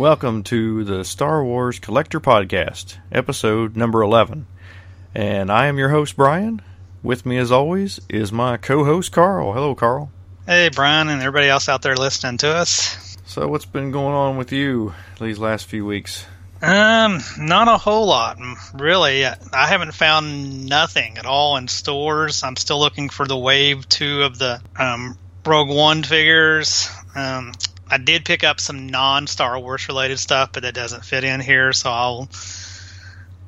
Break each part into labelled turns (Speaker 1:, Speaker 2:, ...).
Speaker 1: Welcome to the Star Wars Collector Podcast, episode number 11. And I am your host, Brian. With me, as always, is my co host, Carl. Hello, Carl.
Speaker 2: Hey, Brian, and everybody else out there listening to us.
Speaker 1: So, what's been going on with you these last few weeks?
Speaker 2: Um, not a whole lot, really. I haven't found nothing at all in stores. I'm still looking for the wave two of the um, Rogue One figures. Um, I did pick up some non Star Wars related stuff, but that doesn't fit in here, so I'll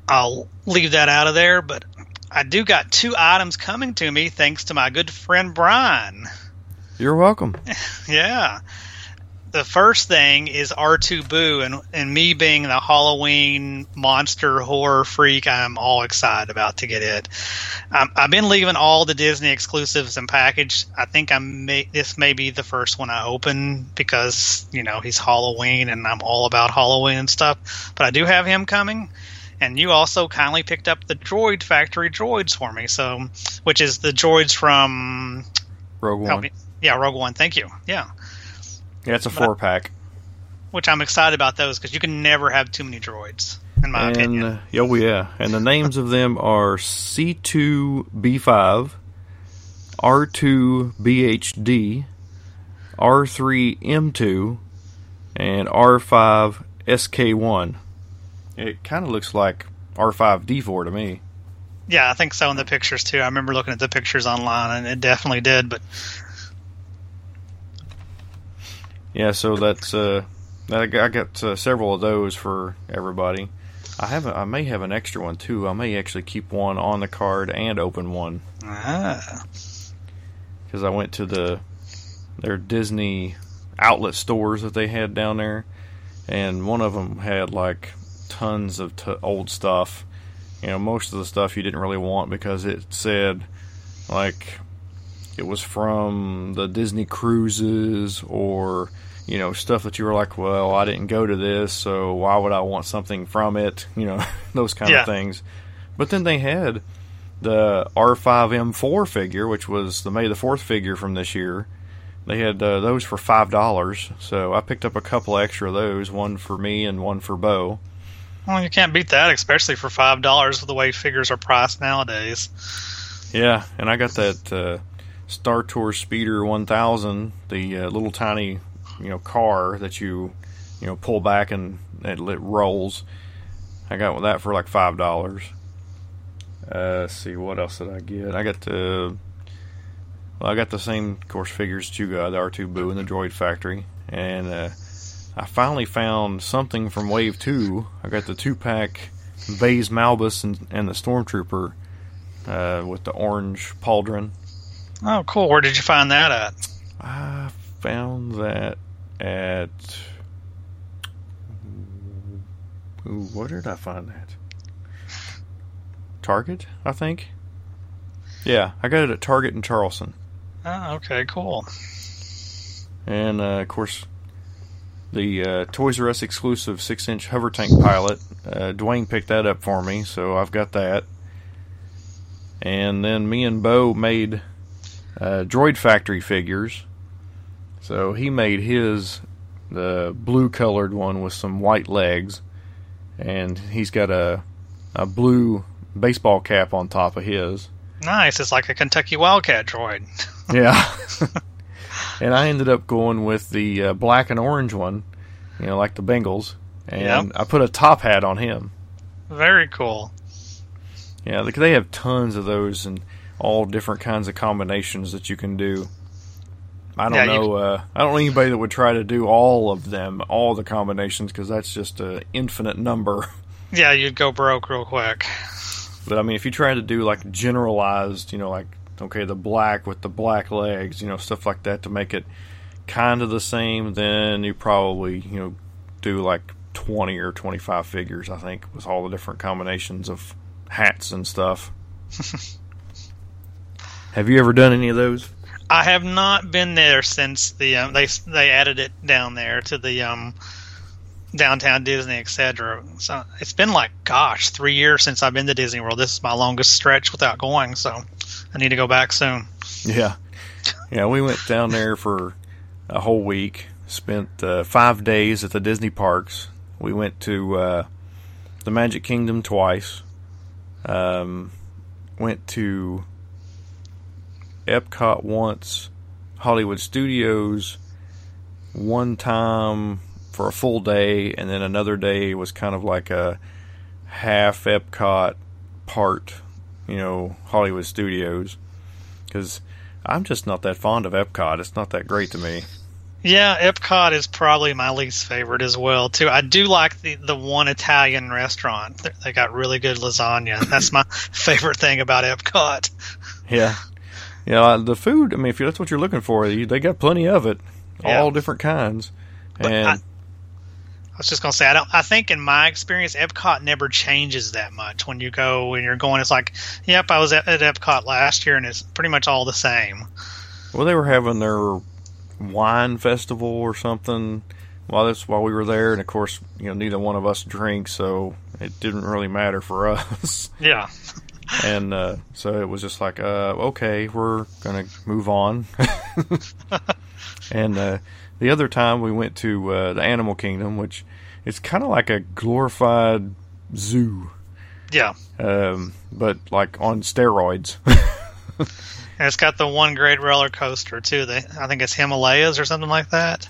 Speaker 2: I'll leave that out of there. But I do got two items coming to me thanks to my good friend Brian.
Speaker 1: You're welcome.
Speaker 2: yeah the first thing is R2 Boo, and, and me being the Halloween monster horror freak, I'm all excited about to get it. Um, I've been leaving all the Disney exclusives and package. I think I may this may be the first one I open because you know he's Halloween and I'm all about Halloween and stuff. But I do have him coming, and you also kindly picked up the Droid Factory droids for me. So, which is the droids from
Speaker 1: Rogue One.
Speaker 2: Yeah, Rogue One. Thank you. Yeah.
Speaker 1: Yeah, it's a four pack.
Speaker 2: Which I'm excited about those because you can never have too many droids, in my
Speaker 1: and,
Speaker 2: opinion.
Speaker 1: Uh, oh yeah, and the names of them are C2B5, R2BHD, R3M2, and R5SK1. It kind of looks like R5D4 to me.
Speaker 2: Yeah, I think so in the pictures too. I remember looking at the pictures online, and it definitely did. But
Speaker 1: yeah, so that's uh, I got uh, several of those for everybody. I have a, I may have an extra one too. I may actually keep one on the card and open one.
Speaker 2: Ah.
Speaker 1: Because I went to the their Disney outlet stores that they had down there, and one of them had like tons of t- old stuff. You know, most of the stuff you didn't really want because it said like it was from the Disney cruises or you know stuff that you were like, well, I didn't go to this, so why would I want something from it? You know, those kind
Speaker 2: yeah.
Speaker 1: of things. But then they had the R5M4 figure, which was the May the Fourth figure from this year. They had uh, those for five dollars, so I picked up a couple extra of those, one for me and one for Bo.
Speaker 2: Well, you can't beat that, especially for five dollars with the way figures are priced nowadays.
Speaker 1: Yeah, and I got that uh, Star Tour Speeder 1000, the uh, little tiny, you know, car that you, you know, pull back and it, it rolls. I got that for like five dollars. Uh, let's see, what else did I get? I got the, well, I got the same course figures that you got, the R2 Boo and the Droid Factory, and uh, I finally found something from Wave Two. I got the two pack Baze Malbus and, and the Stormtrooper uh, with the orange pauldron.
Speaker 2: Oh, cool. Where did you find that at?
Speaker 1: I found that at. Ooh, where did I find that? Target, I think. Yeah, I got it at Target in Charleston.
Speaker 2: Oh, okay, cool.
Speaker 1: And uh, of course, the uh, Toys R Us exclusive six-inch hover tank pilot. Uh, Dwayne picked that up for me, so I've got that. And then me and Bo made uh, Droid Factory figures. So he made his the blue colored one with some white legs, and he's got a a blue baseball cap on top of his.
Speaker 2: Nice, it's like a Kentucky Wildcat droid.
Speaker 1: yeah. and I ended up going with the uh, black and orange one, you know, like the Bengals, and
Speaker 2: Yep.
Speaker 1: I put a top hat on him.
Speaker 2: Very cool.
Speaker 1: Yeah, they- they have tons of those and all different kinds of combinations that you can do. I don't
Speaker 2: Yeah,
Speaker 1: know. Uh, I don't know anybody that would try to do all of them, all the combinations, because that's just an infinite number.
Speaker 2: Yeah, you'd go broke real quick.
Speaker 1: But I mean, if you try to do like generalized, you know, like okay, the black with the black legs, you know, stuff like that to make it kind of the same, then you probably you know do like twenty or twenty five figures. I think with all the different combinations of hats and stuff. Have you ever done any of those?
Speaker 2: I have not been there since the um, they they added it down there to the um, downtown Disney, etc. So it's been like gosh, three years since I've been to Disney World. This is my longest stretch without going, so I need to go back soon.
Speaker 1: Yeah, yeah. We went down there for a whole week, spent uh, five days at the Disney parks. We went to uh, the Magic Kingdom twice. Um, went to Epcot once, Hollywood Studios one time for a full day, and then another day was kind of like a half Epcot part, you know, Hollywood Studios. Because I'm just not that fond of Epcot. It's not that great to me.
Speaker 2: Yeah, Epcot is probably my least favorite as well too. I do like the the one Italian restaurant. They got really good lasagna. That's my favorite thing about Epcot.
Speaker 1: Yeah, yeah. The food. I mean, if that's what you're looking for, they got plenty of it, yeah. all different kinds.
Speaker 2: But and I, I was just gonna say, I don't. I think in my experience, Epcot never changes that much when you go when you're going. It's like, yep, I was at, at Epcot last year, and it's pretty much all the same.
Speaker 1: Well, they were having their wine festival or something while this while we were there, and of course, you know, neither one of us drinks, so it didn't really matter for us.
Speaker 2: Yeah.
Speaker 1: And uh, so it was just like, uh, okay, we're gonna move on. and uh, the other time we went to uh, the Animal Kingdom, which is kind of like a glorified zoo.
Speaker 2: Yeah.
Speaker 1: Um, but like on steroids.
Speaker 2: And it's got the one great roller coaster too. I think it's Himalayas or something like that.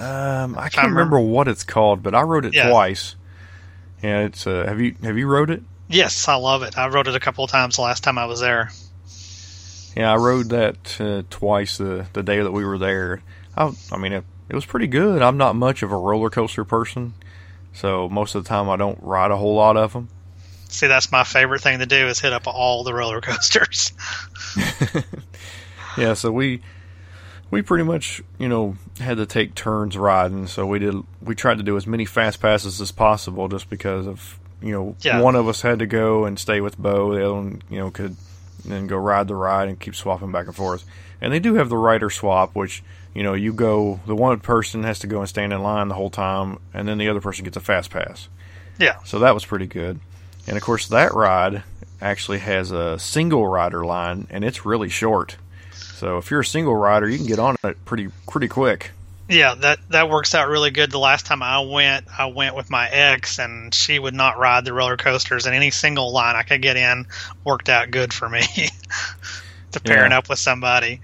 Speaker 1: Um, I can't remember. remember. what it's called, but I rode it yeah. twice. Yeah, it's. Uh, have you have you rode it?
Speaker 2: Yes, I love it. I rode it a couple of times the last time I was there.
Speaker 1: Yeah, I rode that uh, twice the the day that we were there. I, I mean, it, it was pretty good. I'm not much of a roller coaster person, so most of the time I don't ride a whole lot of them.
Speaker 2: See, that's my favorite thing to do is hit up all the roller coasters.
Speaker 1: yeah, so we we pretty much you know had to take turns riding. So we did we tried to do as many fast passes as possible, just because of you know yeah. one of us had to go and stay with Bo, the other one you know could then go ride the ride and keep swapping back and forth. And they do have the rider swap, which you know you go the one person has to go and stand in line the whole time, and then the other person gets a fast pass.
Speaker 2: Yeah.
Speaker 1: So that was pretty good. And of course, that ride actually has a single rider line, and it's really short. So if you're a single rider, you can get on it pretty pretty quick.
Speaker 2: Yeah, that that works out really good. The last time I went, I went with my ex, and she would not ride the roller coasters, and any single line I could get in worked out good for me. to pairing yeah. up with somebody.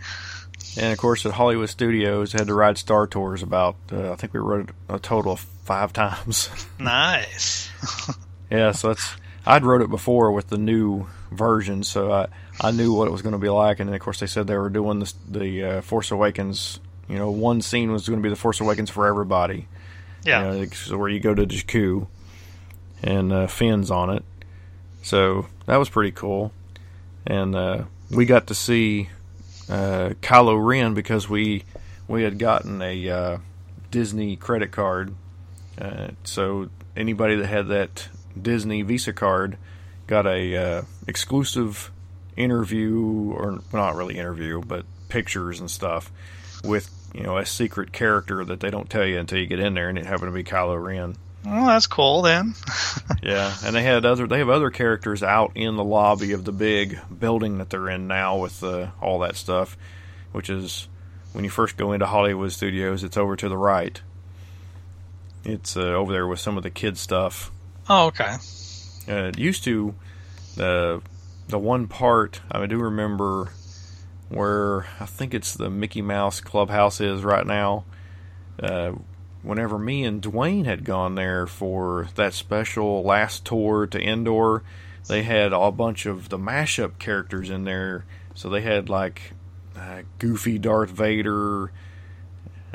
Speaker 1: And of course, at Hollywood Studios, had to ride Star Tours about uh, I think we rode a total of five times.
Speaker 2: nice.
Speaker 1: yeah, so that's I'd wrote it before with the new version, so I I knew what it was going to be like. And then of course they said they were doing this, the uh, Force Awakens. You know, one scene was going to be the Force Awakens for everybody.
Speaker 2: Yeah,
Speaker 1: you know, so where you go to Jakku and uh, Finn's on it. So that was pretty cool, and uh, we got to see uh, Kylo Ren because we we had gotten a uh, Disney credit card. Uh, so anybody that had that Disney Visa card got a uh, exclusive interview, or not really interview, but pictures and stuff with you know a secret character that they don't tell you until you get in there, and it happened to be Kylo Ren.
Speaker 2: Well, that's cool then.
Speaker 1: yeah, and they had other they have other characters out in the lobby of the big building that they're in now with uh, all that stuff, which is when you first go into Hollywood Studios, it's over to the right. It's uh, over there with some of the kid stuff
Speaker 2: Oh, okay.
Speaker 1: Uh, it used to the the one part I do remember where I think it's the Mickey Mouse Clubhouse is right now. Uh, whenever me and Dwayne had gone there for that special last tour to Endor, they had a bunch of the mashup characters in there. So they had like uh, Goofy Darth Vader,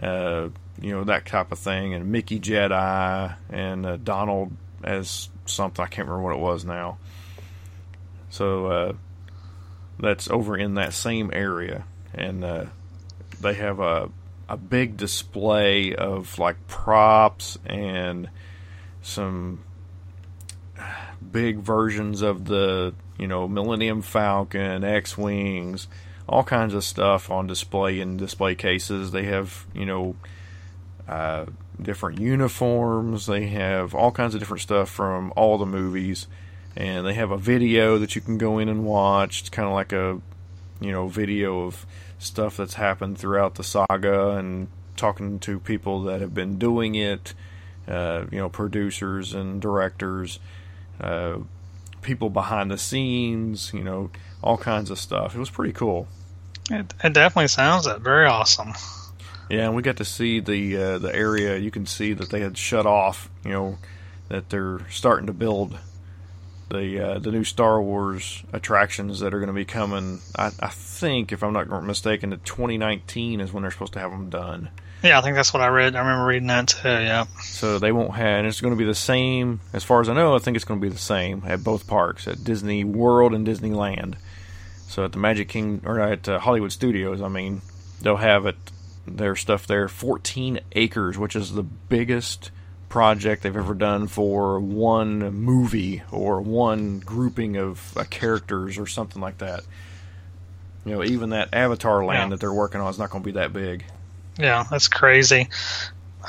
Speaker 1: uh, you know that type of thing, and Mickey Jedi and uh, Donald as something I can't remember what it was now. So uh, that's over in that same area, and uh, they have a a big display of like props and some big versions of the you know Millennium Falcon, X wings, all kinds of stuff on display in display cases. They have you know uh, different uniforms. They have all kinds of different stuff from all the movies, and they have a video that you can go in and watch. It's kind of like a you know video of stuff that's happened throughout the saga and talking to people that have been doing it, uh, you know, producers and directors, uh, people behind the scenes, you know, all kinds of stuff. It was pretty cool.
Speaker 2: It, it definitely sounds. Very awesome.
Speaker 1: Yeah, and we got to see the uh, the area. You can see that they had shut off. You know, that they're starting to build the uh, the new Star Wars attractions that are going to be coming. I, I think, if I'm not mistaken, that 2019 is when they're supposed to have them done.
Speaker 2: Yeah, I think that's what I read. I remember reading that too. Yeah.
Speaker 1: So they won't have. And it's going to be the same, as far as I know. I think it's going to be the same at both parks, at Disney World and Disneyland. So at the Magic King or at uh, Hollywood Studios, I mean, they'll have it their stuff there. 14 acres, which is the biggest project they've ever done for one movie or one grouping of uh, characters or something like that. You know, even that Avatar land
Speaker 2: Yeah.
Speaker 1: that they're working on is not going to be that big.
Speaker 2: Yeah, that's crazy.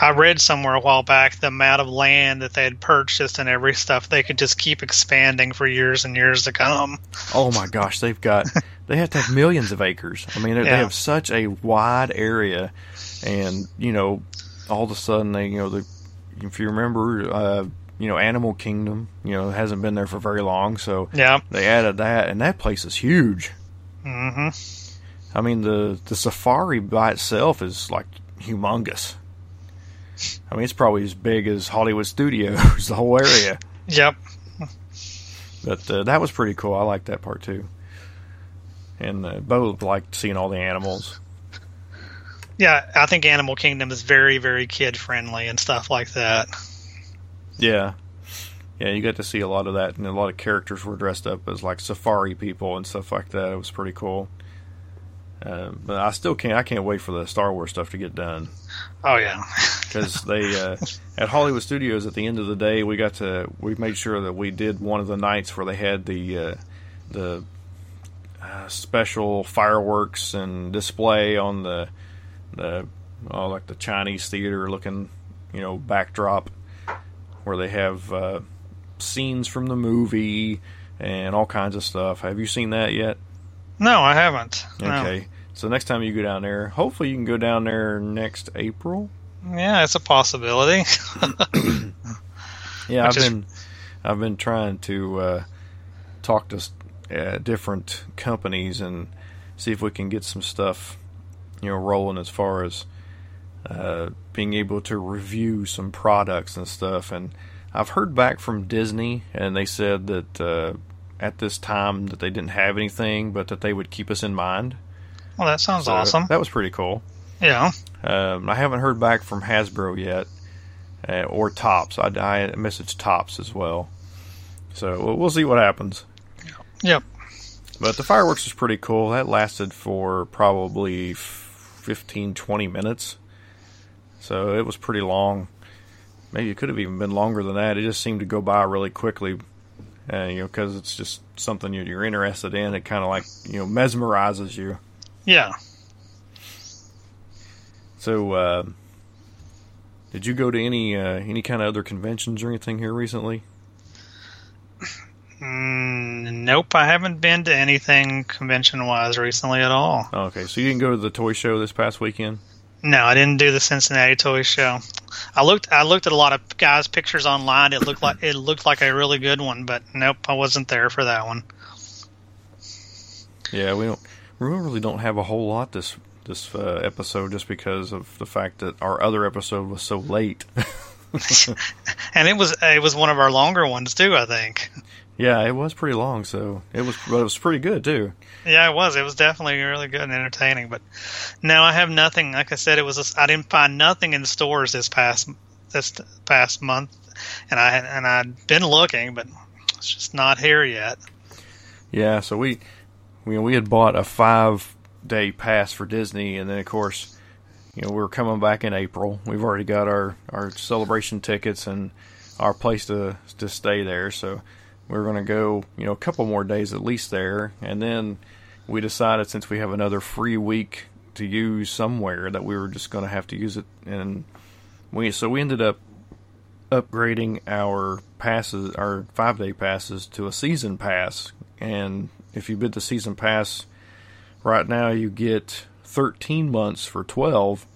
Speaker 2: I read somewhere a while back the amount of land that they had purchased and every stuff they could just keep expanding for years and years to come.
Speaker 1: Oh my gosh, they've got they have to have millions of acres. I mean, they they have such a wide area, and you know, all of a sudden they, you know, the if you remember, uh, you know, Animal Kingdom, you know, hasn't been there for very long, so
Speaker 2: Yeah.
Speaker 1: they added that, and that place is huge.
Speaker 2: hmm
Speaker 1: I mean, the the safari by itself is like humongous. I mean, it's probably as big as Hollywood Studios, the whole area.
Speaker 2: Yep.
Speaker 1: But uh, that was pretty cool. I liked that part too. And uh, both liked seeing all the animals.
Speaker 2: Yeah, I think Animal Kingdom is very, very kid friendly and stuff like that.
Speaker 1: Yeah. Yeah, you got to see a lot of that, and a lot of characters were dressed up as like safari people and stuff like that. It was pretty cool. Uh, but I still can't. I can't wait for the Star Wars stuff to get done
Speaker 2: Oh yeah.
Speaker 1: because they uh, at Hollywood Studios at the end of the day we got to we made sure that we did one of the nights where they had the uh, the uh, special fireworks and display on the the oh, like the Chinese theater looking you know backdrop where they have uh, scenes from the movie and all kinds of stuff. Have you seen that yet?
Speaker 2: No, I haven't. No.
Speaker 1: Okay. So next time you go down there, hopefully you can go down there next April.
Speaker 2: Yeah, it's a possibility.
Speaker 1: Yeah, I've been I've been trying to uh, talk to uh, different companies and see if we can get some stuff, you know, rolling as far as uh, being able to review some products and stuff. And I've heard back from Disney, and they said that uh, at this time that they didn't have anything, but that they would keep us in mind.
Speaker 2: well, that sounds
Speaker 1: So
Speaker 2: awesome.
Speaker 1: That was pretty cool.
Speaker 2: Yeah.
Speaker 1: Um, I haven't heard back from Hasbro yet, uh, or Topps. I, I messaged Topps as well. So we'll, we'll see what happens.
Speaker 2: Yep.
Speaker 1: But the fireworks was pretty cool. That lasted for probably f- 15, 20 minutes. So it was pretty long. Maybe it could have even been longer than that. It just seemed to go by really quickly. Uh, you know, because it's just something you- you're interested in. It kind of like you know mesmerizes you.
Speaker 2: Yeah.
Speaker 1: So, uh, did you go to any uh, any kind of other conventions or anything here recently?
Speaker 2: Mm, nope, I haven't been to anything convention wise recently at all.
Speaker 1: Oh, okay, so you didn't go to the toy show this past weekend.
Speaker 2: No, I didn't do the Cincinnati Toy Show. I looked I looked at a lot of guys' pictures online. It looked like it looked like a really good one, but nope, I wasn't there for that one.
Speaker 1: Yeah, we don't we really don't have a whole lot this this uh, episode just because of the fact that our other episode was so late.
Speaker 2: And it was it was one of our longer ones too, I think.
Speaker 1: Yeah, it was pretty long, so it was but it was pretty good too.
Speaker 2: Yeah, it was. It was definitely really good and entertaining. But no, I have nothing. Like I said, it was. I didn't find nothing in stores this past this past month, and I and I'd been looking, but it's just not here yet.
Speaker 1: Yeah, so we we we had bought a five day pass for Disney, and then of course, you know, we were coming back in April. We've already got our our celebration tickets and our place to to stay there, so we're going to go, you know, a couple more days at least there, and then we decided since we have another free week to use somewhere that we were just going to have to use it, and we so we ended up upgrading our passes, our five day passes, to a season pass. And if you bid the season pass right now, you get 13 months for 12,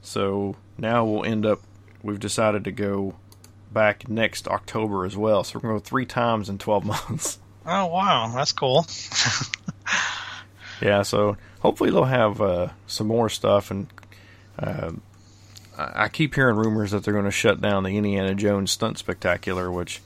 Speaker 1: So now we'll end up. We've decided to go back next October as well. So we're going to go three times in 12 months.
Speaker 2: Oh wow, that's cool.
Speaker 1: yeah, so hopefully they'll have uh, some more stuff. And uh, I keep hearing rumors that they're going to shut down the Indiana Jones Stunt Spectacular, which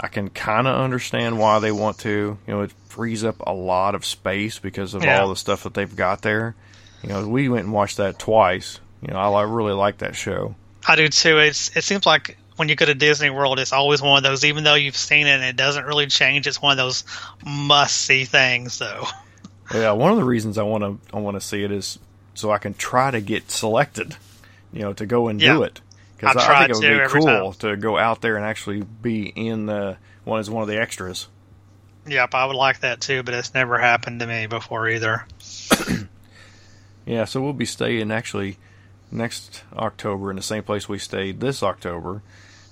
Speaker 1: I can kind of understand why they want to. You know, it frees up a lot of space because of
Speaker 2: Yeah.
Speaker 1: all the stuff that they've got there. You know, we went and watched that twice. You know, I li- really like that show.
Speaker 2: I do too. It's it seems like when you go to Disney World, it's always one of those. Even though you've seen it and it doesn't really change, it's one of those must see things. Though.
Speaker 1: Yeah, one of the reasons I want to I want to see it is so I can try to get selected. You know, to go and do it because
Speaker 2: I
Speaker 1: I, think it would be cool to go out there and actually be in the one as one of the extras.
Speaker 2: Yep, I would like that too, but it's never happened to me before either.
Speaker 1: Yeah, so we'll be staying actually next October in the same place we stayed this October,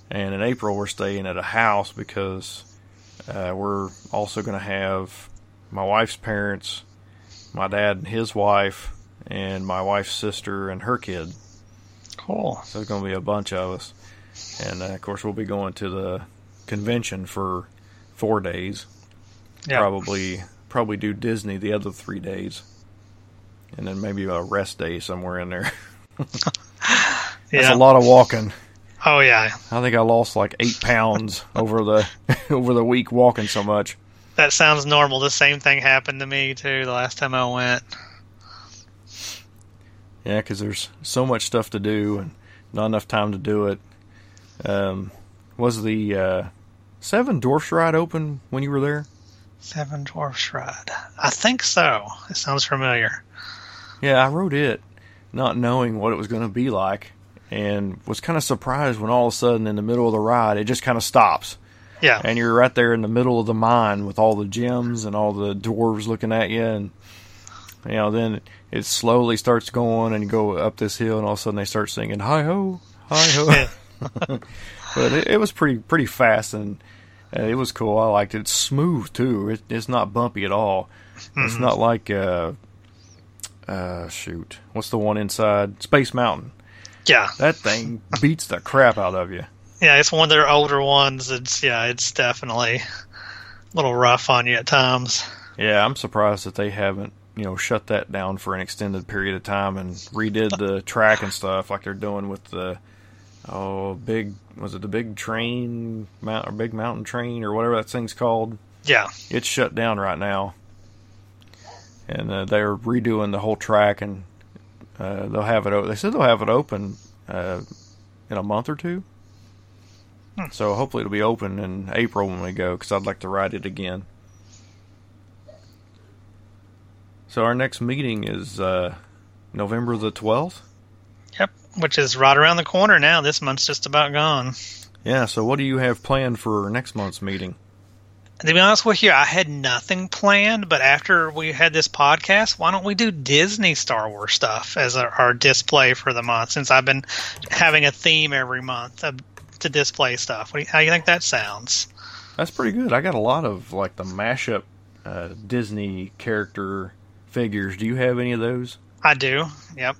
Speaker 1: and in April we're staying at a house because uh, we're also going to have my wife's parents, my dad and his wife, and my wife's sister and her kid.
Speaker 2: Cool.
Speaker 1: So there's going to be a bunch of us, and uh, of course we'll be going to the convention for four days.
Speaker 2: Yeah.
Speaker 1: Probably probably do Disney the other three days, and then maybe a rest day somewhere in there. That's
Speaker 2: Yeah.
Speaker 1: a lot of walking.
Speaker 2: Oh yeah,
Speaker 1: I think I lost like eight pounds over the over the week walking so much.
Speaker 2: that sounds normal. The same thing happened to me too the last time I went.
Speaker 1: Yeah, because there's so much stuff to do and not enough time to do it. Um, was the uh, Seven Dwarfs ride open when you were there?
Speaker 2: Seven Dwarfs Ride. I think so. It sounds familiar.
Speaker 1: Yeah, I rode it, not knowing what it was going to be like, and was kind of surprised when all of a sudden, in the middle of the ride, it just kind of stops,
Speaker 2: Yeah.
Speaker 1: and you're right there in the middle of the mine with all the gems and all the dwarves looking at you, and you know, then it slowly starts going, and you go up this hill, and all of a sudden they start singing "Hi ho, hi ho." but it, it was pretty pretty fast, and uh, it was cool. I liked it. It's smooth too. It, it's not bumpy at all. It's not like uh, uh, shoot, what's the one inside Space Mountain?
Speaker 2: Yeah.
Speaker 1: That thing beats the crap out of you.
Speaker 2: Yeah, it's one of their older ones. It's yeah, it's definitely a little rough on you at times.
Speaker 1: Yeah, I'm surprised that they haven't you know shut that down for an extended period of time and redid the track and stuff like they're doing with the oh big was it the big train mount or big mountain train or whatever that thing's called.
Speaker 2: Yeah.
Speaker 1: it's shut down right now, and uh, they're redoing the whole track, and uh, they'll have it. O- they said they'll have it open uh, in a month or two. So hopefully it'll be open in April when we go, because I'd like to ride it again. So our next meeting is uh, November the twelfth.
Speaker 2: Yep. Which is right around the corner now. This month's just about gone.
Speaker 1: Yeah. So what do you have planned for next month's meeting?
Speaker 2: To be honest with you, I had nothing planned, but after we had this podcast, why don't we do Disney Star Wars stuff as our, our display for the month? Since I've been having a theme every month of, to display stuff. What do how do you think that sounds?
Speaker 1: That's pretty good. I got a lot of like the mashup uh, Disney character figures. Do you have any of those?
Speaker 2: I do. Yep.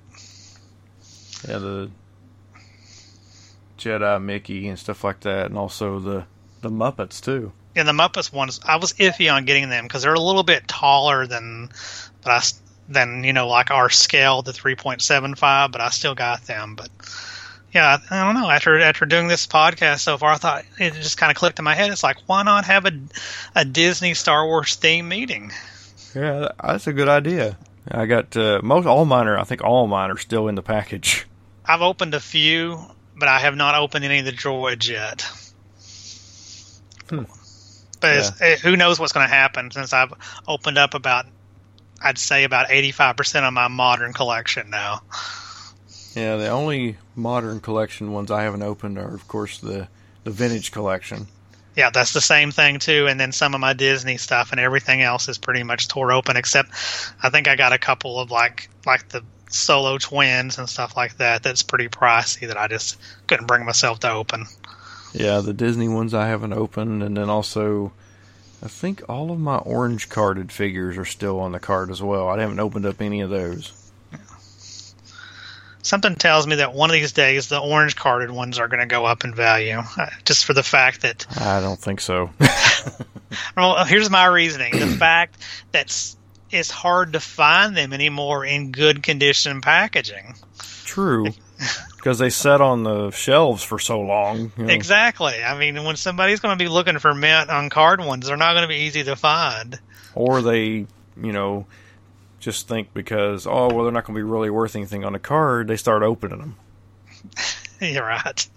Speaker 1: Yeah, the Jedi Mickey and stuff like that, and also the the Muppets too.
Speaker 2: And the Muppets ones, I was iffy on getting them because they're a little bit taller than, but I than you know like our scale, the three point seven five. But I still got them. But yeah, I, I don't know. After after doing this podcast so far, I thought it just kind of clicked in my head. It's like why not have a a Disney Star Wars theme meeting?
Speaker 1: Yeah, that's a good idea. I got uh, most all mine are. I think all mine are still in the package.
Speaker 2: I've opened a few, but I have not opened any of the droids yet.
Speaker 1: Hmm.
Speaker 2: But it's, eh, who knows what's going to happen since I've opened up about, I'd say about 85% of my modern collection now.
Speaker 1: Yeah, the only modern collection ones I haven't opened are, of course, the the vintage collection.
Speaker 2: Yeah, that's the same thing too. And then some of my Disney stuff and everything else is pretty much tore open, except I think I got a couple of like like the solo twins and stuff like that. That's pretty pricey that I just couldn't bring myself to open.
Speaker 1: Yeah, the Disney ones I haven't opened, and then also, I think all of my orange carded figures are still on the card as well. I haven't opened up any of those.
Speaker 2: something tells me that one of these days the orange carded ones are going to go up in value, uh, just for the fact that.
Speaker 1: I don't think so.
Speaker 2: well, here's my reasoning: the fact that it's hard to find them anymore in good condition packaging.
Speaker 1: True. because they sat on the shelves for so long.
Speaker 2: You know. Exactly. I mean, when somebody's going to be looking for mint on card ones, they're not going to be easy to find.
Speaker 1: Or they, you know, just think because oh well, they're not going to be really worth anything on a card, they start opening them.
Speaker 2: You're right.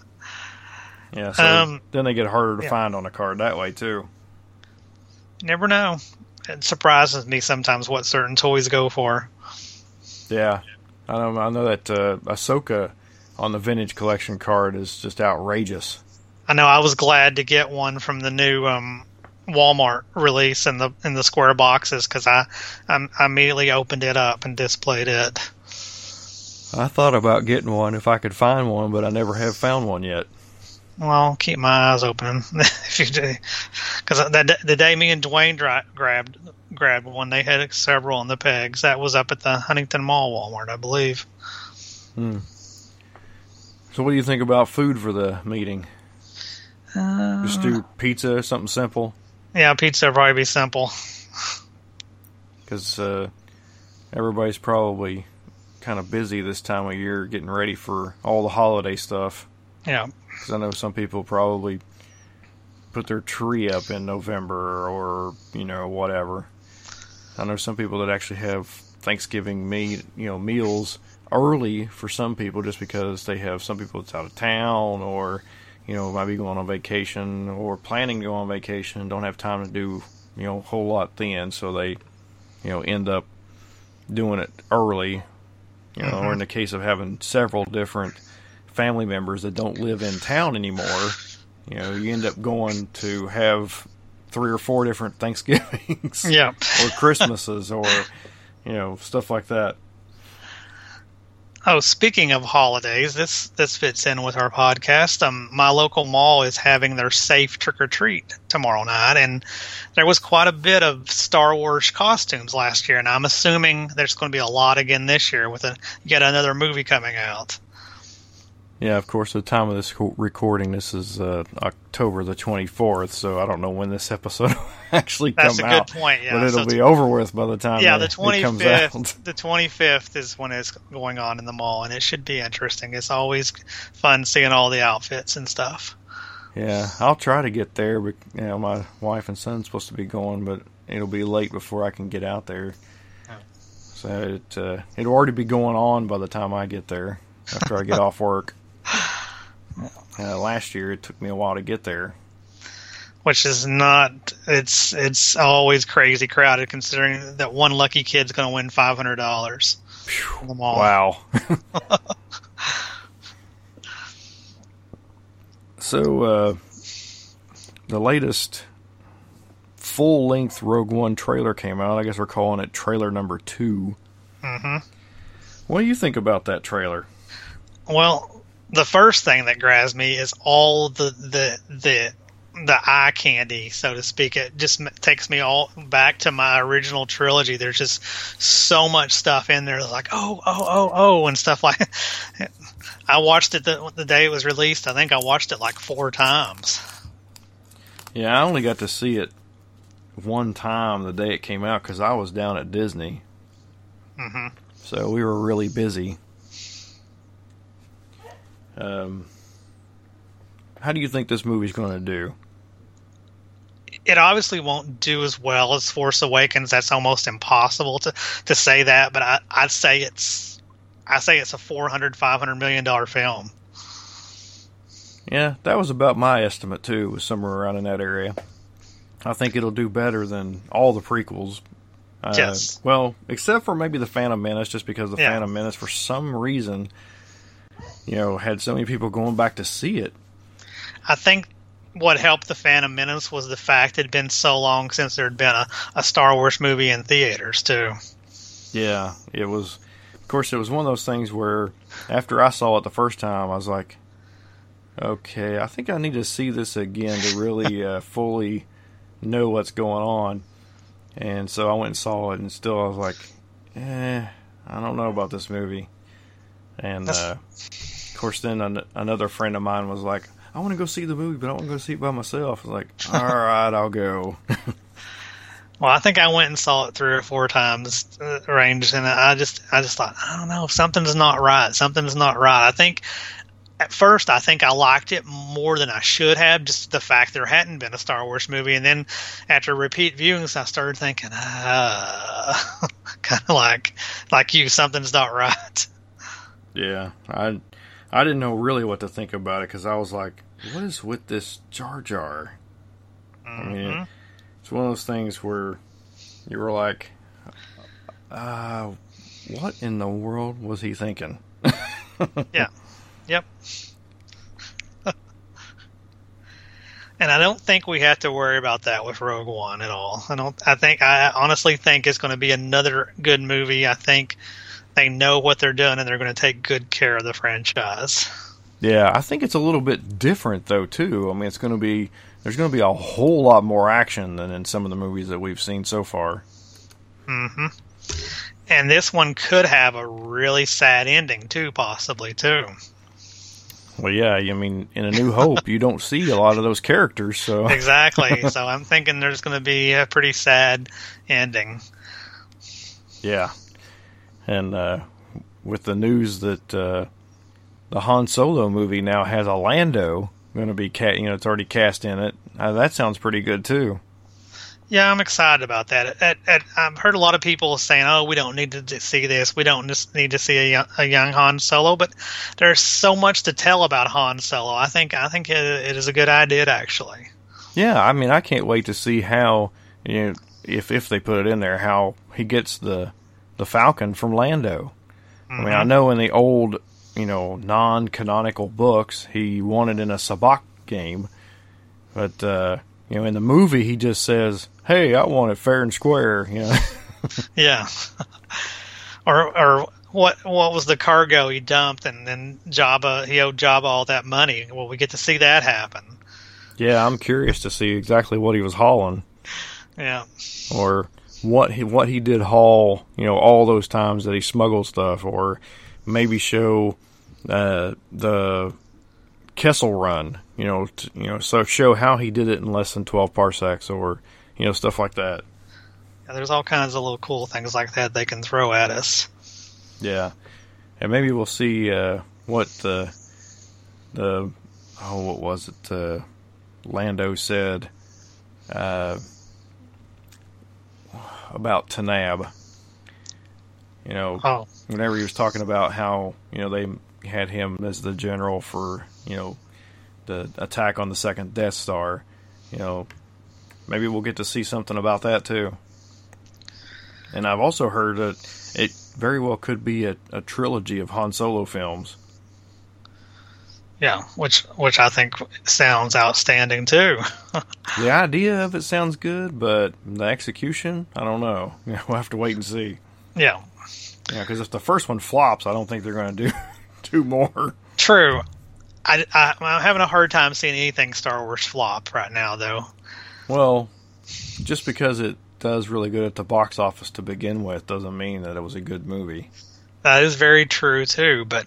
Speaker 1: Yeah. So um, then they get harder to yeah. find on a card that way too.
Speaker 2: Never know. It surprises me sometimes what certain toys go for.
Speaker 1: Yeah, I know. I know that uh, Ahsoka on the vintage collection card is just outrageous.
Speaker 2: I know. I was glad to get one from the new um, Walmart release in the in the square boxes because I, I I immediately opened it up and displayed it.
Speaker 1: I thought about getting one if I could find one, but I never have found one yet.
Speaker 2: Well, keep my eyes open if you do, because the, the day me and Dwayne dra- grabbed grabbed one, they had several on the pegs. That was up at the Huntington Mall Walmart, I believe.
Speaker 1: Hmm. So, what do you think about food for the meeting? Uh, Just do pizza, something simple.
Speaker 2: Yeah, pizza would probably be simple.
Speaker 1: Because uh, everybody's probably kind of busy this time of year getting ready for all the holiday stuff.
Speaker 2: Yeah.
Speaker 1: Because I know some people probably put their tree up in November or, you know, whatever. I know some people that actually have Thanksgiving meat, you know, meals early for some people just because they have some people that's out of town or you know might be going on vacation or planning to go on vacation and don't have time to do you know a whole lot then. So they you know end up doing it early you know mm-hmm. or in the case of having several different family members that don't live in town anymore you know you end up going to have three or four different thanksgivings
Speaker 2: yeah.
Speaker 1: or christmases or you know stuff like that
Speaker 2: Oh, speaking of holidays, this this fits in with our podcast. Um, my local mall is having their safe trick or treat tomorrow night, and there was quite a bit of Star Wars costumes last year, and I'm assuming there's going to be a lot again this year with a, yet another movie coming out.
Speaker 1: Yeah, of course. The time of this recording, this is uh, October the twenty fourth, so I don't know when this episode will actually
Speaker 2: That's
Speaker 1: come
Speaker 2: out. That's a good point. Yeah,
Speaker 1: but it'll so be over with by the time.
Speaker 2: Yeah, the twenty fifth. The twenty fifth is when it's going on in the mall, and it should be interesting. It's always fun seeing all the outfits and stuff.
Speaker 1: Yeah, I'll try to get there, but you know, my wife and son's supposed to be going, but it'll be late before I can get out there. Oh. So it uh, it'll already be going on by the time I get there after I get off work. Uh, last year, it took me a while to get there.
Speaker 2: Which is not. It's it's always crazy crowded, considering that one lucky kid's going to win five hundred dollars.
Speaker 1: Wow. so, uh, the latest full length Rogue One trailer came out. I guess we're calling it trailer number 2
Speaker 2: Mm-hmm.
Speaker 1: What do you think about that trailer?
Speaker 2: Well, the first thing that grabs me is all the the the the eye candy, so to speak. It just takes me all back to my original trilogy. There's just so much stuff in there, like oh oh oh oh and stuff like. I watched it the, the day it was released. I think I watched it like four times.
Speaker 1: Yeah, I only got to see it one time the day it came out because I was down at Disney.
Speaker 2: Mm-hmm.
Speaker 1: So we were really busy. Um, how do you think this movie's going to do?
Speaker 2: It obviously won't do as well as Force Awakens. That's almost impossible to, to say that, but I, I'd say it's I say it's a 400 500 million dollar film.
Speaker 1: Yeah, that was about my estimate too. Was somewhere around in that area. I think it'll do better than all the prequels.
Speaker 2: Uh, yes.
Speaker 1: Well, except for maybe the Phantom Menace, just because the yeah. Phantom Menace, for some reason, you know, had so many people going back to see it.
Speaker 2: I think what helped the Phantom Menace was the fact it had been so long since there had been a, a Star Wars movie in theaters too.
Speaker 1: Yeah, it was. Of course, it was one of those things where after I saw it the first time, I was like, "Okay, I think I need to see this again to really uh, fully know what's going on." And so I went and saw it, and still I was like, "Eh, I don't know about this movie." And uh, of course, then an- another friend of mine was like, "I want to go see the movie, but I want to go see it by myself." I was like, "All right, I'll go."
Speaker 2: Well, I think I went and saw it three or four times uh, range, and I just I just thought I don't know something's not right. Something's not right. I think at first I think I liked it more than I should have, just the fact there hadn't been a Star Wars movie, and then after repeat viewings, I started thinking, uh, kind of like like you, something's not right.
Speaker 1: Yeah, I I didn't know really what to think about it because I was like, "What is with this Jar Jar?" I mean,
Speaker 2: Mhm.
Speaker 1: it's one of those things where you were like, uh, "What in the world was he thinking?" Yeah.
Speaker 2: Yep. and I don't think we have to worry about that with Rogue One at all. I don't. I think I honestly think it's going to be another good movie. I think they know what they're doing and they're going to take good care of the franchise.
Speaker 1: Yeah, I think it's a little bit different though too. I mean, it's going to be there's going to be a whole lot more action than in some of the movies that we've seen so far.
Speaker 2: hmm And this one could have a really sad ending too, possibly too.
Speaker 1: Well, yeah, I mean, in A New Hope, you don't see a lot of those characters, so
Speaker 2: Exactly. so I'm thinking there's going to be a pretty sad ending.
Speaker 1: yeah. And uh, with the news that uh, the Han Solo movie now has a Lando going to be, ca- you know, it's already cast in it. Uh, that sounds pretty good too.
Speaker 2: Yeah, I'm excited about that. At, at, I've heard a lot of people saying, "Oh, we don't need to see this. We don't just need to see a young, a young Han Solo." But there's so much to tell about Han Solo. I think I think it, it is a good idea, actually.
Speaker 1: Yeah, I mean, I can't wait to see how you know if if they put it in there how he gets the the Falcon from Lando. I mean, I know in the old you know non-canonical books he won it in a sabacc game, but uh, you know in the movie he just says, "Hey, I want it fair and square." You know,
Speaker 2: Yeah. or or what what was the cargo he dumped and then Jabba he owed Jabba all that money. Well, we get to see that happen.
Speaker 1: yeah, I'm curious to see exactly what he was hauling
Speaker 2: Yeah.
Speaker 1: or what he what he did haul. You know, all those times that he smuggled stuff, or maybe show uh, the Kessel Run. You know, t- you know, so show how he did it in less than twelve parsecs, or you know, stuff like that.
Speaker 2: Yeah, There's all kinds of little cool things like that they can throw at us.
Speaker 1: Yeah, and maybe we'll see uh, what the the oh, what was it? Uh, Lando said uh, about Taanab. You know,
Speaker 2: Oh,
Speaker 1: whenever he was talking about how you know they had him as the general for you know the attack on the second Death Star, you know, maybe we'll get to see something about that too. And I've also heard that it very well could be a, a trilogy of Han Solo films.
Speaker 2: Yeah, which which I think sounds outstanding too.
Speaker 1: The idea of it sounds good, but the execution, I don't know. we'll have to wait and see.
Speaker 2: yeah,
Speaker 1: Yeah, because if the first one flops, I don't think they're going to do two more.
Speaker 2: true. I, I I'm having a hard time seeing anything Star Wars flop right now, though.
Speaker 1: Well, just because it does really good at the box office to begin with doesn't mean that it was a good movie.
Speaker 2: That is very true too. But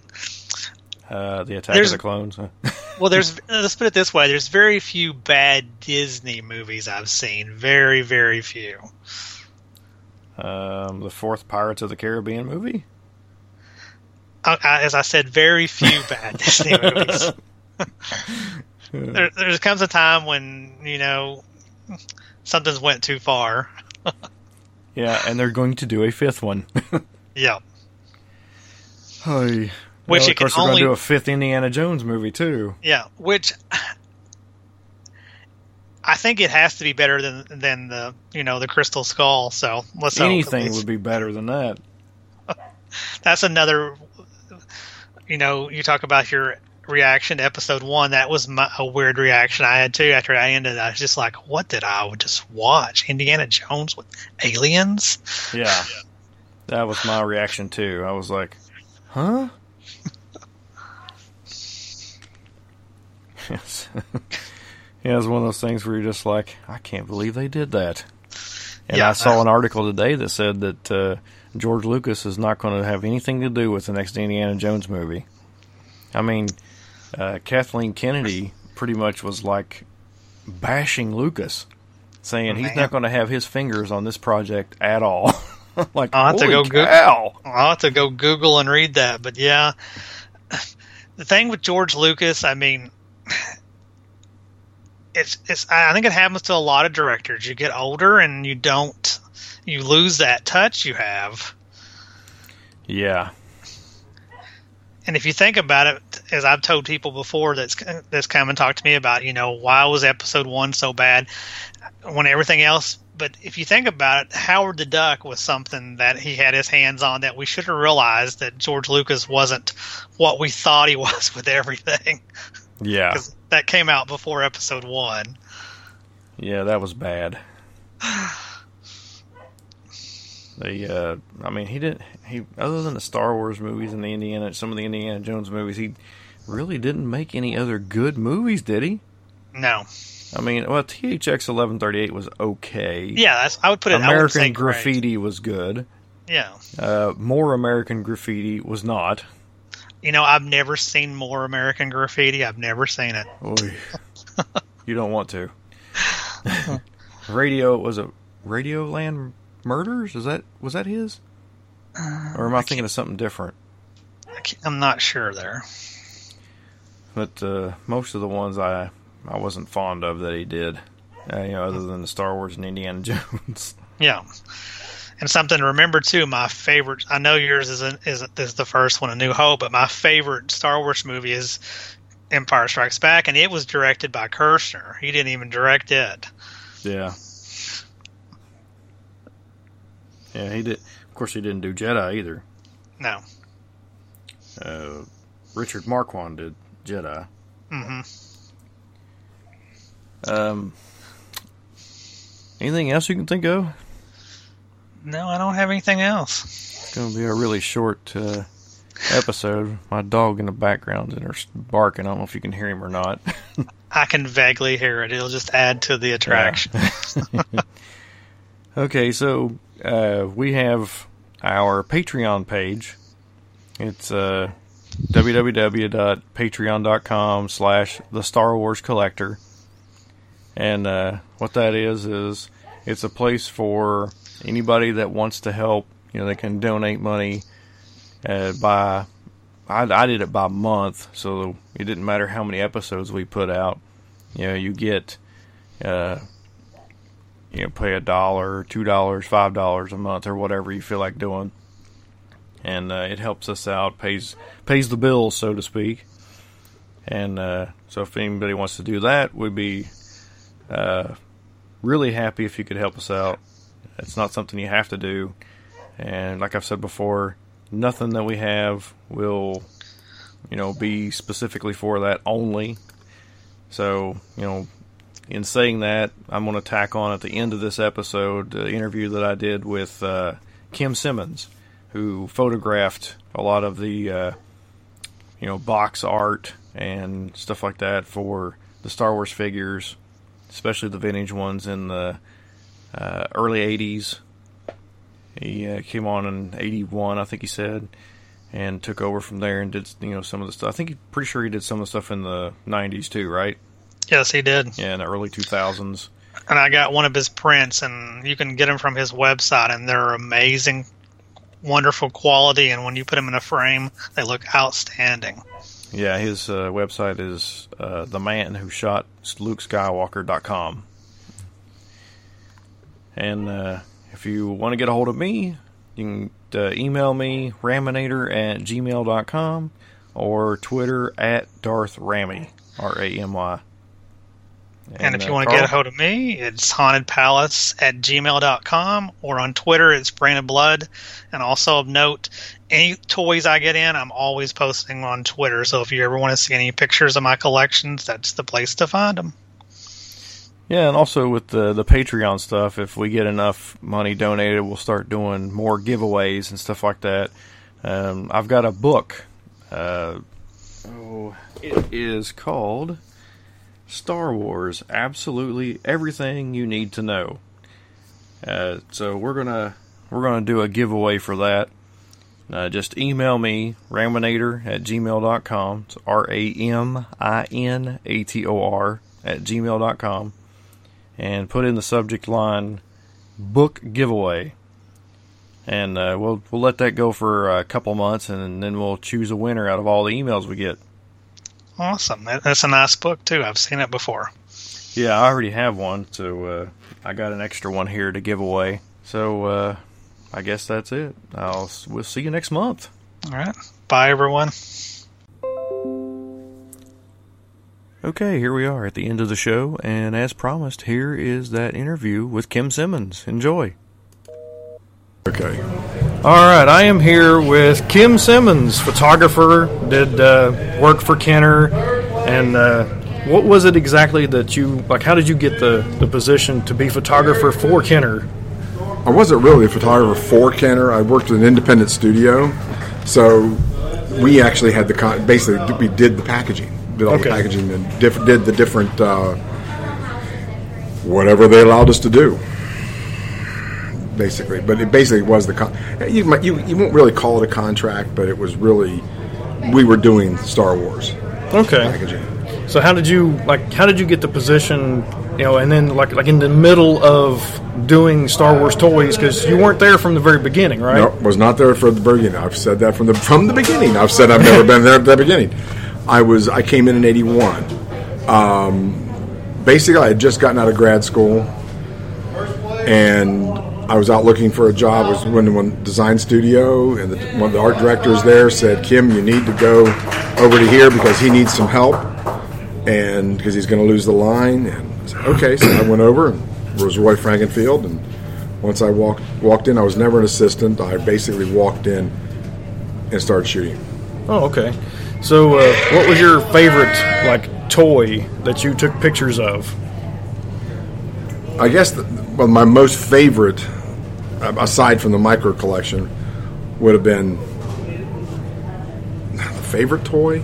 Speaker 1: Uh, the Attack
Speaker 2: There's-
Speaker 1: of the Clones. huh?
Speaker 2: well, there's let's put it this way: there's very few bad Disney movies I've seen. Very, very few.
Speaker 1: um, the fourth Pirates of the Caribbean movie.
Speaker 2: Uh, as I said, very few bad Disney movies. there, there comes a time when you know something's went too far.
Speaker 1: Yeah, and they're going to do a fifth one.
Speaker 2: Yeah,
Speaker 1: Hey.
Speaker 2: Which
Speaker 1: well, of course,
Speaker 2: can
Speaker 1: they're going to do a fifth Indiana Jones movie too.
Speaker 2: yeah. Which I think it has to be better than than the you know the Crystal Skull. So let's
Speaker 1: Anything would be better than that.
Speaker 2: that's another you know you talk about your reaction to episode one that was my, a weird reaction i had too after i ended i was just like what did i just watch indiana jones with aliens
Speaker 1: Yeah, that was my reaction too. I was like, "Huh." Yes. Yeah, it's one of those things where you're just like, I can't believe they did that. And
Speaker 2: Yeah.
Speaker 1: I saw an article today that said that uh, George Lucas is not going to have anything to do with the next Indiana Jones movie. I mean, uh, Kathleen Kennedy pretty much was like bashing Lucas, saying he's not going to have his fingers on this project at all. like,
Speaker 2: I'll have to go go-
Speaker 1: cow!
Speaker 2: I'll have to go Google and read that. But yeah, the thing with George Lucas, I mean, it's it's. I think it happens to a lot of directors. You get older and you don't, you lose that touch you have.
Speaker 1: Yeah,
Speaker 2: And if you think about it, as I've told people before that's that's come and talked to me about, you know, why was episode one so bad when everything else. But if you think about it, Howard the Duck was something that he had his hands on that we should have realized that George Lucas wasn't what we thought he was with everything.
Speaker 1: Yeah,
Speaker 2: 'Cause that came out before episode one.
Speaker 1: yeah. That was bad. The, uh, I mean, he didn't. He other than the Star Wars movies and the Indiana, some of the Indiana Jones movies, he really didn't make any other good movies, did he?
Speaker 2: No,
Speaker 1: I mean, well, THX eleven thirty eight was okay.
Speaker 2: yeah, that's I would put it.
Speaker 1: American
Speaker 2: great.
Speaker 1: Graffiti was good.
Speaker 2: Yeah,
Speaker 1: Uh, more American Graffiti was not.
Speaker 2: You know, I've never seen more American Graffiti. I've never seen it.
Speaker 1: Oy. you don't want to. Radio was a Radioland Murders. Is that was that his? Or am I thinking of something different?
Speaker 2: I I'm not sure there.
Speaker 1: But uh, most of the ones I I wasn't fond of that he did. Uh, you know, other than the Star Wars and Indiana Jones.
Speaker 2: Yeah. And something to remember too, my favorite I know yours isn't isn't is the first one, A New Hope, but my favorite Star Wars movie is Empire Strikes Back and it was directed by Kershner. He didn't even direct it.
Speaker 1: yeah. Yeah, he did. Of course, he didn't do Jedi either.
Speaker 2: No.
Speaker 1: Uh, Richard Marquand did Jedi.
Speaker 2: Mm-hmm.
Speaker 1: Um, anything else you can think of?
Speaker 2: No, I don't have anything else.
Speaker 1: It's going to be a really short uh, episode. My dog in the background and her barking. I don't know if you can hear him or not.
Speaker 2: I can vaguely hear it. It'll just add to the attraction.
Speaker 1: okay, so uh, we have our Patreon page. It's uh, www.patreon.com slash the Star Wars Collector. And uh, what that is, is it's a place for anybody that wants to help. You know, they can donate money uh, by. I, I did it by month, so it didn't matter how many episodes we put out. You know, you get, uh, you know, pay a dollar, two dollars, five dollars a month, or whatever you feel like doing, and uh, it helps us out, pays pays the bills, so to speak. And uh, so, if anybody wants to do that, we'd be uh, really happy if you could help us out. It's not something you have to do, and like I've said before, nothing that we have will, you know, be specifically for that only. So, you know, in saying that, I'm going to tack on at the end of this episode the interview that I did with uh, Kim Simmons, who photographed a lot of the, uh, you know, box art and stuff like that for the Star Wars figures, especially the vintage ones in the uh, early 80s. He uh, came on in 81, I think he said, and took over from there and did, you know, some of the stuff. I think he pretty sure he did some of the stuff in the 90s too, right?
Speaker 2: Yes, he did.
Speaker 1: Yeah, in the early 2000s.
Speaker 2: And I got one of his prints, and you can get them from his website, and they're amazing, wonderful quality. And when you put them in a frame, they look outstanding.
Speaker 1: Yeah, his uh, website is uh, the man who shot Luke Skywalker.com. And uh, if you want to get a hold of me, you can uh, email me, raminator at gmail.com, or Twitter at Darth Ramy, R A M Y.
Speaker 2: And, if you
Speaker 1: uh,
Speaker 2: want to
Speaker 1: Carl?
Speaker 2: get a hold of me, it's hauntedpalace at gmail.com or on Twitter, it's Brain of Blood. And also of note, any toys I get in, I'm always posting on Twitter. So if you ever want to see any pictures of my collections, that's the place to find them.
Speaker 1: Yeah, and also with the the Patreon stuff, if we get enough money donated, we'll start doing more giveaways and stuff like that. Um, I've got a book. Uh, oh, it is called Star Wars: Absolutely Everything You Need to Know. Uh, so we're gonna we're gonna do a giveaway for that. Uh, just email me raminator at gmail.com. It's R A M I N A T O R at gmail.com and put in the subject line book giveaway. And uh, we'll we'll let that go for a couple months, and then we'll choose a winner out of all the emails we get.
Speaker 2: Awesome. That's a nice book too. I've seen it before.
Speaker 1: Yeah, I already have one, so uh, I got an extra one here to give away. So uh, I guess that's it. I'll we'll see you next month.
Speaker 2: All right. Bye, everyone.
Speaker 1: Okay, here we are at the end of the show, and as promised, here is that interview with Kim Simmons. Enjoy.
Speaker 3: Okay.
Speaker 1: All right, I am here with Kim Simmons, photographer, did uh, work for Kenner, and uh, what was it exactly that you like? How did you get the, the position to be photographer for Kenner?
Speaker 3: I wasn't really a photographer for Kenner. I worked at an independent studio, so we actually had the con- basically we did the packaging, did all
Speaker 1: Okay.
Speaker 3: the packaging, and diff- did the different uh, whatever they allowed us to do. Basically, but it basically was the con- you might you you won't really call it a contract, but it was really we were doing Star Wars
Speaker 1: Okay.
Speaker 3: packaging.
Speaker 1: So how did you like? How did you get the position? You know, and then like like in the middle of doing Star Wars toys because you weren't there from the very beginning, right?
Speaker 3: No, was not there for the beginning. I've said that from the from the beginning. I've said I've never been there at the beginning. I was I came in in '81. Um, basically, I had just gotten out of grad school, and I was out looking for a job. I was in one design studio, and the, one of the art directors there said, "Kim, you need to go over to here because he needs some help, and because he's going to lose the line." And said, "Okay," so I went over and it was Roy Frankenfield, and once I walked walked in, I was never an assistant. I basically walked in and started shooting.
Speaker 1: Oh, okay. So uh, what was your favorite like toy that you took pictures of?
Speaker 3: I guess the, well, my most favorite, aside from the micro collection, would have been the favorite toy.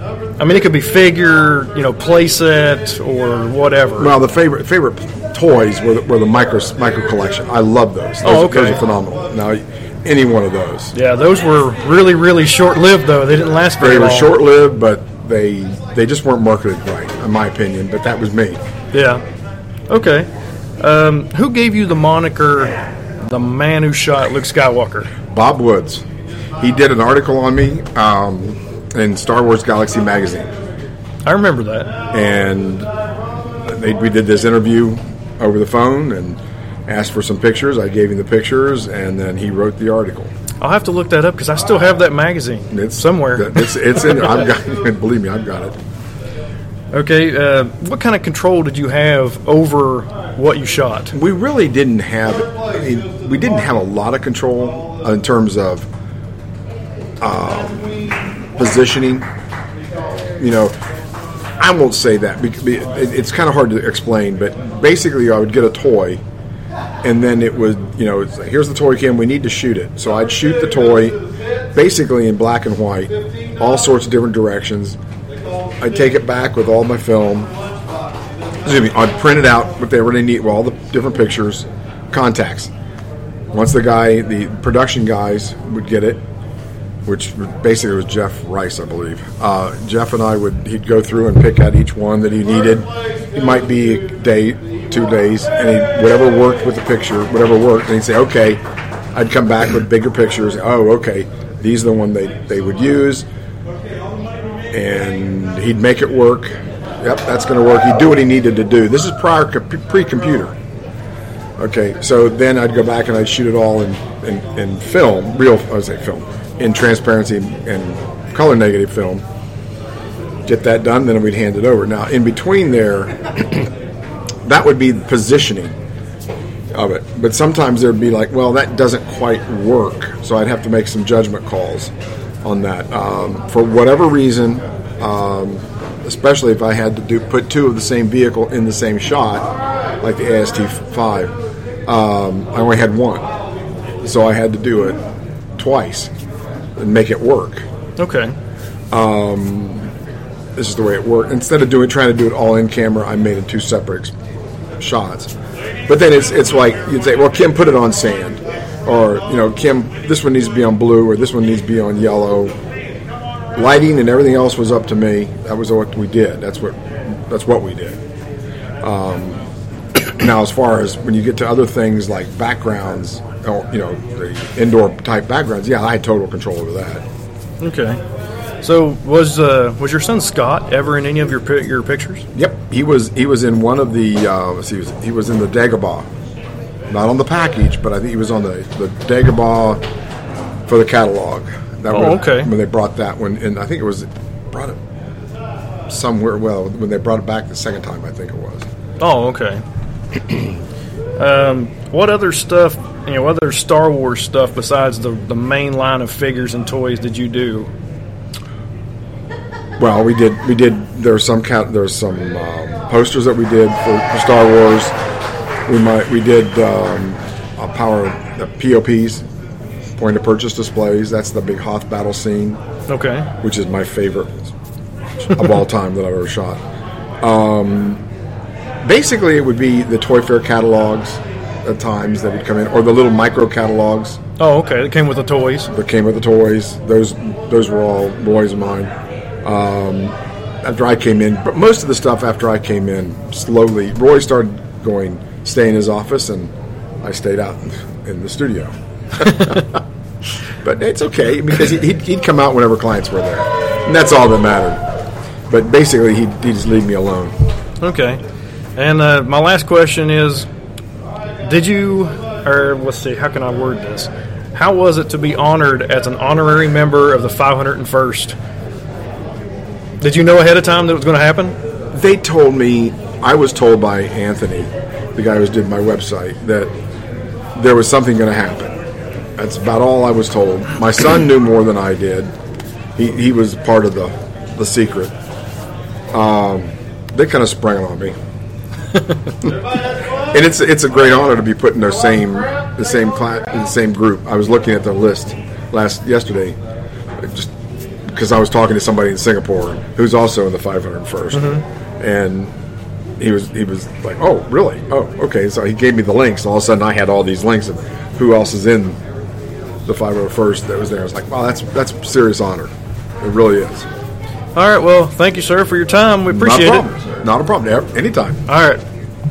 Speaker 1: I mean, it could be figure, you know, playset or whatever.
Speaker 3: Well, the favorite favorite toys were the, were the micro micro collection. I love those. Those,
Speaker 1: Oh, okay.
Speaker 3: those are phenomenal. Now, any one of those.
Speaker 1: yeah, those were really, really short lived though. They didn't last very long.
Speaker 3: They were
Speaker 1: long.
Speaker 3: short lived, but they they just weren't marketed right, in my opinion. But that was me.
Speaker 1: Yeah. Okay. Um, who gave you the moniker "the man who shot Luke Skywalker"?
Speaker 3: Bob Woods. He did an article on me um, in Star Wars Galaxy magazine.
Speaker 1: I remember that.
Speaker 3: and they, we did this interview over the phone and asked for some pictures. I gave him the pictures, and then he wrote the article.
Speaker 1: I'll have to look that up because I still have that magazine.
Speaker 3: It's
Speaker 1: somewhere.
Speaker 3: It's it's in. I've got. Believe me, I've got it.
Speaker 1: Okay. Uh, what kind of control did you have over what you shot?
Speaker 3: We really didn't have. I mean, we didn't have a lot of control in terms of um, positioning. You know, I won't say that because it's kind of hard to explain. But basically, I would get a toy, and then it would, you know, like, here's the toy, cam We need to shoot it. So I'd shoot the toy, basically in black and white, all sorts of different directions. I'd take it back with all my film. Excuse me. I'd print it out what they really need, with all the different pictures, contacts. Once the guy, the production guys would get it, which basically was Jeff Rice, I believe. Uh, Jeff and I would he'd go through and pick out each one that he needed. It might be a day, two days, and he, whatever worked with the picture, whatever worked, and he'd say, okay. I'd come back with bigger pictures. Oh, okay, these are the one they, they would use, and he'd make it work. Yep, that's going to work. He'd do what he needed to do. This is prior pre-computer. Okay, so then I'd go back and I'd shoot it all in, in, in film, real, I would say film, in transparency and color negative film. Get that done, then we'd hand it over. Now, in between there, that would be the positioning of it. But sometimes there'd be like, well, that doesn't quite work. So I'd have to make some judgment calls on that. Um, for whatever reason, um, especially if I had to do put two of the same vehicle in the same shot, like the AST5, um, I only had one, so I had to do it twice and make it work.
Speaker 1: Okay.
Speaker 3: This is the way it worked. Instead of doing trying to do it all in camera, I made it two separate shots. But then it's it's like you'd say, well, Kim, put it on sand, or you know, Kim, this one needs to be on blue, or this one needs to be on yellow. Lighting and everything else was up to me. That was what we did. That's what that's what we did. Um, now, as far as when you get to other things like backgrounds, you know, the indoor type backgrounds, yeah, I had total control over that.
Speaker 1: Okay. So was uh, was your son Scott ever in any of your pi- your pictures?
Speaker 3: Yep, he was he was in one of the uh, let's see, he was, he was in the Dagobah, not on the package, but I think he was on the the Dagobah for the catalog. That
Speaker 1: Oh,
Speaker 3: was-
Speaker 1: okay.
Speaker 3: When they brought that one, and I think it was brought it somewhere. Well, when they brought it back the second time, I think it was.
Speaker 1: Oh, okay. um, what other stuff, you know, other Star Wars stuff besides the the main line of figures and toys did you do?
Speaker 3: Well, we did. We did. There was some cat. There was some um, posters that we did for, for Star Wars. We might. We did um, a power the POPs, point of purchase displays. That's the big Hoth battle scene,
Speaker 1: Okay.
Speaker 3: which is my favorite of all time that I've ever shot. Um, basically, it would be the Toy Fair catalogs at times that would come in, or the little micro catalogs
Speaker 1: Oh, okay. It came with the toys.
Speaker 3: that came with the toys. Those those were all boys of mine. Um, after I came in, but most of the stuff after I came in, slowly, Roy started going, stay in his office, and I stayed out in, in the studio. but it's okay because he- he'd, he'd come out whenever clients were there, and that's all that mattered. But basically, he'd, he'd just leave me alone.
Speaker 1: Okay. And uh, my last question is, did you, or let's see, how can I word this? How was it to be honored as an honorary member of the 501st? Did you know ahead of time that it was going to happen?
Speaker 3: They told me, I was told by Anthony, the guy who did my website, that there was something going to happen. That's about all I was told. My son knew more than I did. He, he was part of the, the secret. Um, they kind of sprung it on me. and it's it's a great honor to be put in the same the same class in the same group. I was looking at the list last yesterday, just because I was talking to somebody in Singapore who's also in the 501st, mm-hmm. and he was he was like, "Oh, really? Oh, okay." So he gave me the links. And all of a sudden, I had all these links of who else is in the 501st that was there. I was like, "Wow, that's that's a serious honor. It really is."
Speaker 1: All right. Well, thank you, sir, for your time. We appreciate it.
Speaker 3: Not a
Speaker 1: it.
Speaker 3: problem. Not a problem. Anytime.
Speaker 1: All right.